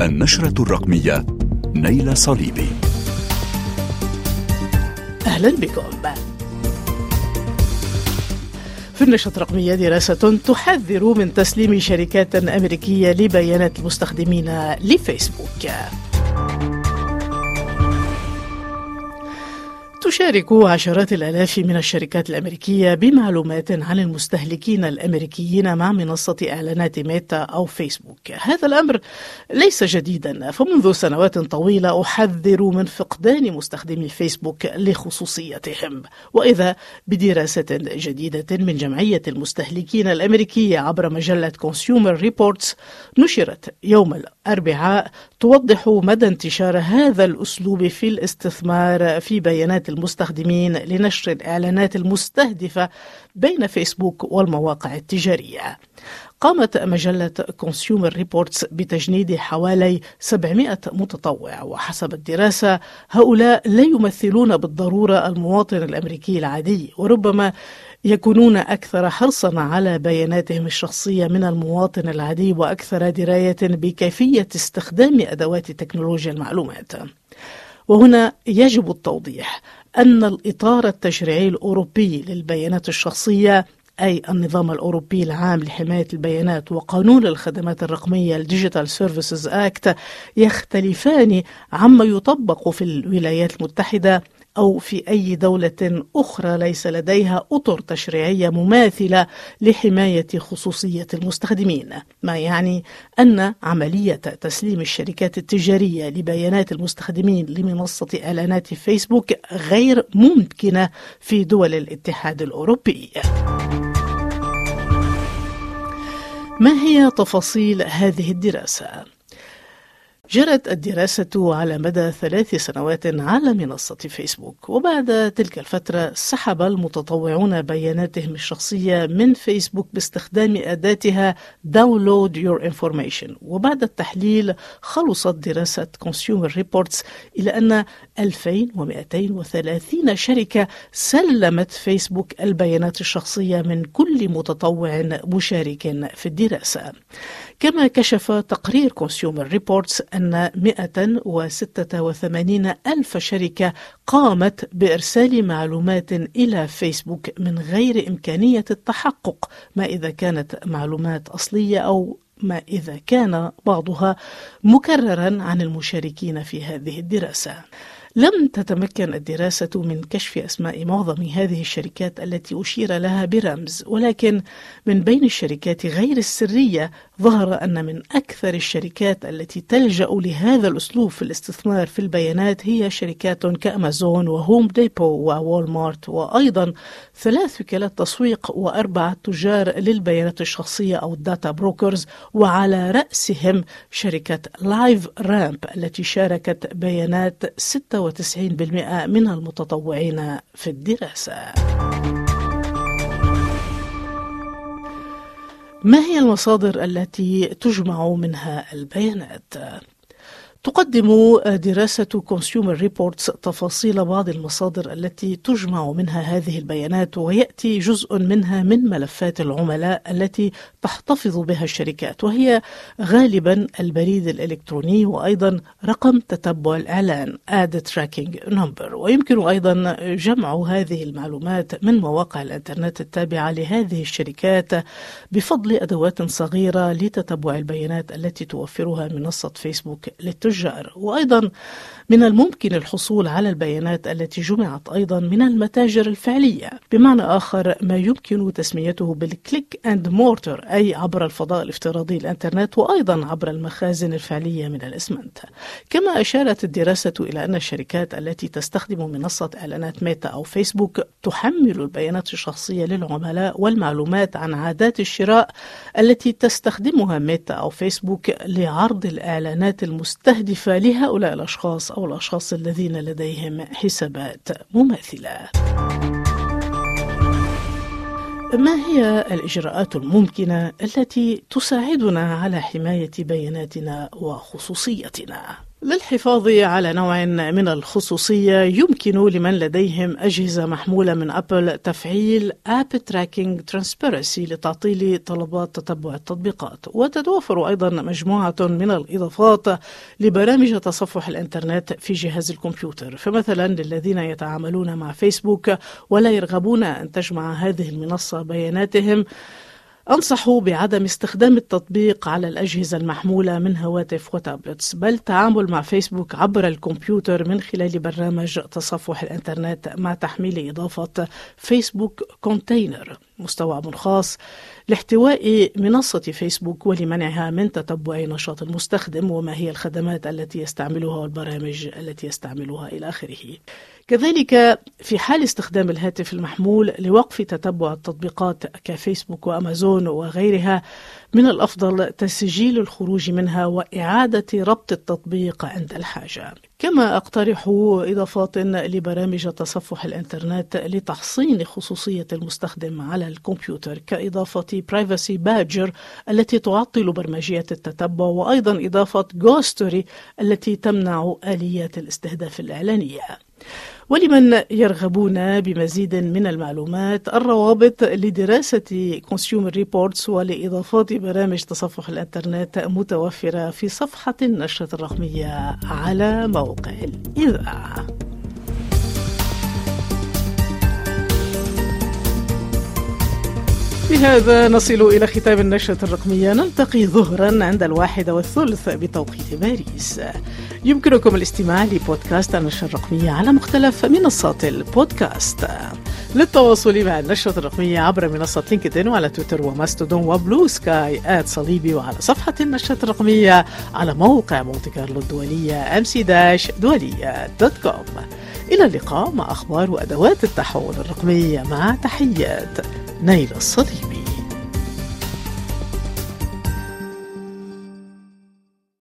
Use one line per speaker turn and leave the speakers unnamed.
النشرة الرقمية نيل صليبي.
أهلا بكم. في النشرة الرقمية دراسة تحذر من تسليم شركات أمريكية لبيانات المستخدمين لفيسبوك. تشارك عشرات الآلاف من الشركات الأمريكية بمعلومات عن المستهلكين الأمريكيين مع منصة إعلانات ميتا أو فيسبوك. هذا الأمر ليس جديدا فمنذ سنوات طويلة أحذر من فقدان مستخدمي فيسبوك لخصوصيتهم. وإذا بدراسة جديدة من جمعية المستهلكين الأمريكية عبر مجلة Consumer Reports نشرت يوم الأربعاء توضح مدى انتشار هذا الأسلوب في الاستثمار في بيانات المستخدمين لنشر الإعلانات المستهدفة بين فيسبوك والمواقع التجارية. قامت مجلة Consumer Reports بتجنيد حوالي 700 متطوع. وحسب الدراسة هؤلاء لا يمثلون بالضرورة المواطن الأمريكي العادي وربما يكونون أكثر حرصا على بياناتهم الشخصية من المواطن العادي وأكثر دراية بكيفية استخدام أدوات تكنولوجيا المعلومات. وهنا يجب التوضيح. أن الإطار التشريعي الأوروبي للبيانات الشخصية أي النظام الأوروبي العام لحماية البيانات وقانون الخدمات الرقمية ال Digital Services Act يختلفان عما يطبق في الولايات المتحدة أو في أي دولة أخرى ليس لديها أطر تشريعية مماثلة لحماية خصوصية المستخدمين ما يعني أن عملية تسليم الشركات التجارية لبيانات المستخدمين لمنصة إعلانات فيسبوك غير ممكنة في دول الاتحاد الأوروبي ما هي تفاصيل هذه الدراسة؟ جرت الدراسة على مدى ثلاث سنوات على منصة فيسبوك. وبعد تلك الفترة سحب المتطوعون بياناتهم الشخصية من فيسبوك باستخدام أداتها Download Your Information. وبعد التحليل خلصت دراسة Consumer Reports إلى أن 2230 شركة سلمت فيسبوك البيانات الشخصية من كل متطوع مشارك في الدراسة. كما كشف تقرير Consumer Reports أن 186 ألف شركة قامت بإرسال معلومات إلى فيسبوك من غير إمكانية التحقق ما إذا كانت معلومات أصلية أو ما إذا كان بعضها مكررا عن المشاركين في هذه الدراسة. لم تتمكن الدراسة من كشف أسماء معظم هذه الشركات التي أشير لها برمز ولكن من بين الشركات غير السرية ظهر أن من أكثر الشركات التي تلجأ لهذا الأسلوب في الاستثمار في البيانات هي شركات كأمازون و Home Depot و Walmart وأيضا ثلاث وكالات تسويق وأربعة تجار للبيانات الشخصية أو ال data brokers وعلى رأسهم شركة LiveRamp التي شاركت بيانات 96% من المتطوعين في الدراسة. ما هي المصادر التي تجمع منها البيانات؟ تقدم دراسة Consumer Reports تفاصيل بعض المصادر التي تجمع منها هذه البيانات ويأتي جزء منها من ملفات العملاء التي تحتفظ بها الشركات وهي غالبا البريد الإلكتروني وأيضا رقم تتبع الإعلان Ad Tracking Number. ويمكن أيضا جمع هذه المعلومات من مواقع الإنترنت التابعة لهذه الشركات بفضل أدوات صغيرة لتتبع البيانات التي توفرها منصة فيسبوك للتجار التجار وأيضا من الممكن الحصول على البيانات التي جمعت أيضا من المتاجر الفعلية. بمعنى آخر ما يمكن تسميته بال click and mortar أي عبر الفضاء الافتراضي الإنترنت وأيضا عبر المخازن الفعلية من الإسمنت. كما أشارت الدراسة إلى أن الشركات التي تستخدم منصة إعلانات ميتا أو فيسبوك تحمل البيانات الشخصية للعملاء والمعلومات عن عادات الشراء التي تستخدمها ميتا أو فيسبوك لعرض الإعلانات المستهدفة مستهدفة لهؤلاء الأشخاص أو الأشخاص الذين لديهم حسابات مماثلة. ما هي الإجراءات الممكنة التي تساعدنا على حماية بياناتنا وخصوصيتنا؟ للحفاظ على نوع من الخصوصية يمكن لمن لديهم أجهزة محمولة من أبل تفعيل App Tracking Transparency لتعطيل طلبات تتبع التطبيقات. وتتوفر أيضا مجموعة من الإضافات لبرامج تصفح الإنترنت في جهاز الكمبيوتر. فمثلا للذين يتعاملون مع فيسبوك ولا يرغبون أن تجمع هذه المنصة بياناتهم أنصح بعدم استخدام التطبيق على الأجهزة المحمولة من هواتف و tablets بل التعامل مع فيسبوك عبر الكمبيوتر من خلال برنامج تصفح الإنترنت مع تحميل إضافة Facebook Container. مستوى خاص لاحتواء منصة فيسبوك ولمنعها من تتبع نشاط المستخدم وما هي الخدمات التي يستعملها والبرامج التي يستعملها إلى آخره. كذلك في حال استخدام الهاتف المحمول لوقف تتبع التطبيقات كفيسبوك وأمازون وغيرها من الأفضل تسجيل الخروج منها وإعادة ربط التطبيق عند الحاجة. كما أقترح إضافات لبرامج تصفح الإنترنت لتحصين خصوصية المستخدم على الكمبيوتر كإضافة Privacy Badger التي تعطل برمجيه التتبع وأيضا إضافة Ghostery التي تمنع آليات الاستهداف الإعلانية. ولمن يرغبون بمزيد من المعلومات الروابط لدراسة Consumer Reports ولإضافات برامج تصفح الإنترنت متوفرة في صفحة النشرة الرقمية على موقع الإذاعة بهذا نصل إلى ختام النشرة الرقمية. نلتقي ظهرا عند الواحدة والثلث بتوقيت باريس. يمكنكم الاستماع لبودكاست النشرة الرقمية على مختلف منصات البودكاست. للتواصل مع النشرة الرقمية عبر منصة لينكدين وعلى تويتر وماستودون و Bluesky at صليبي وعلى صفحة النشرة الرقمية على موقع مونتي كارلو الدولية C dash دولية dot com. إلى اللقاء مع أخبار وأدوات التحول الرقمي مع تحيات. نيل الصليبي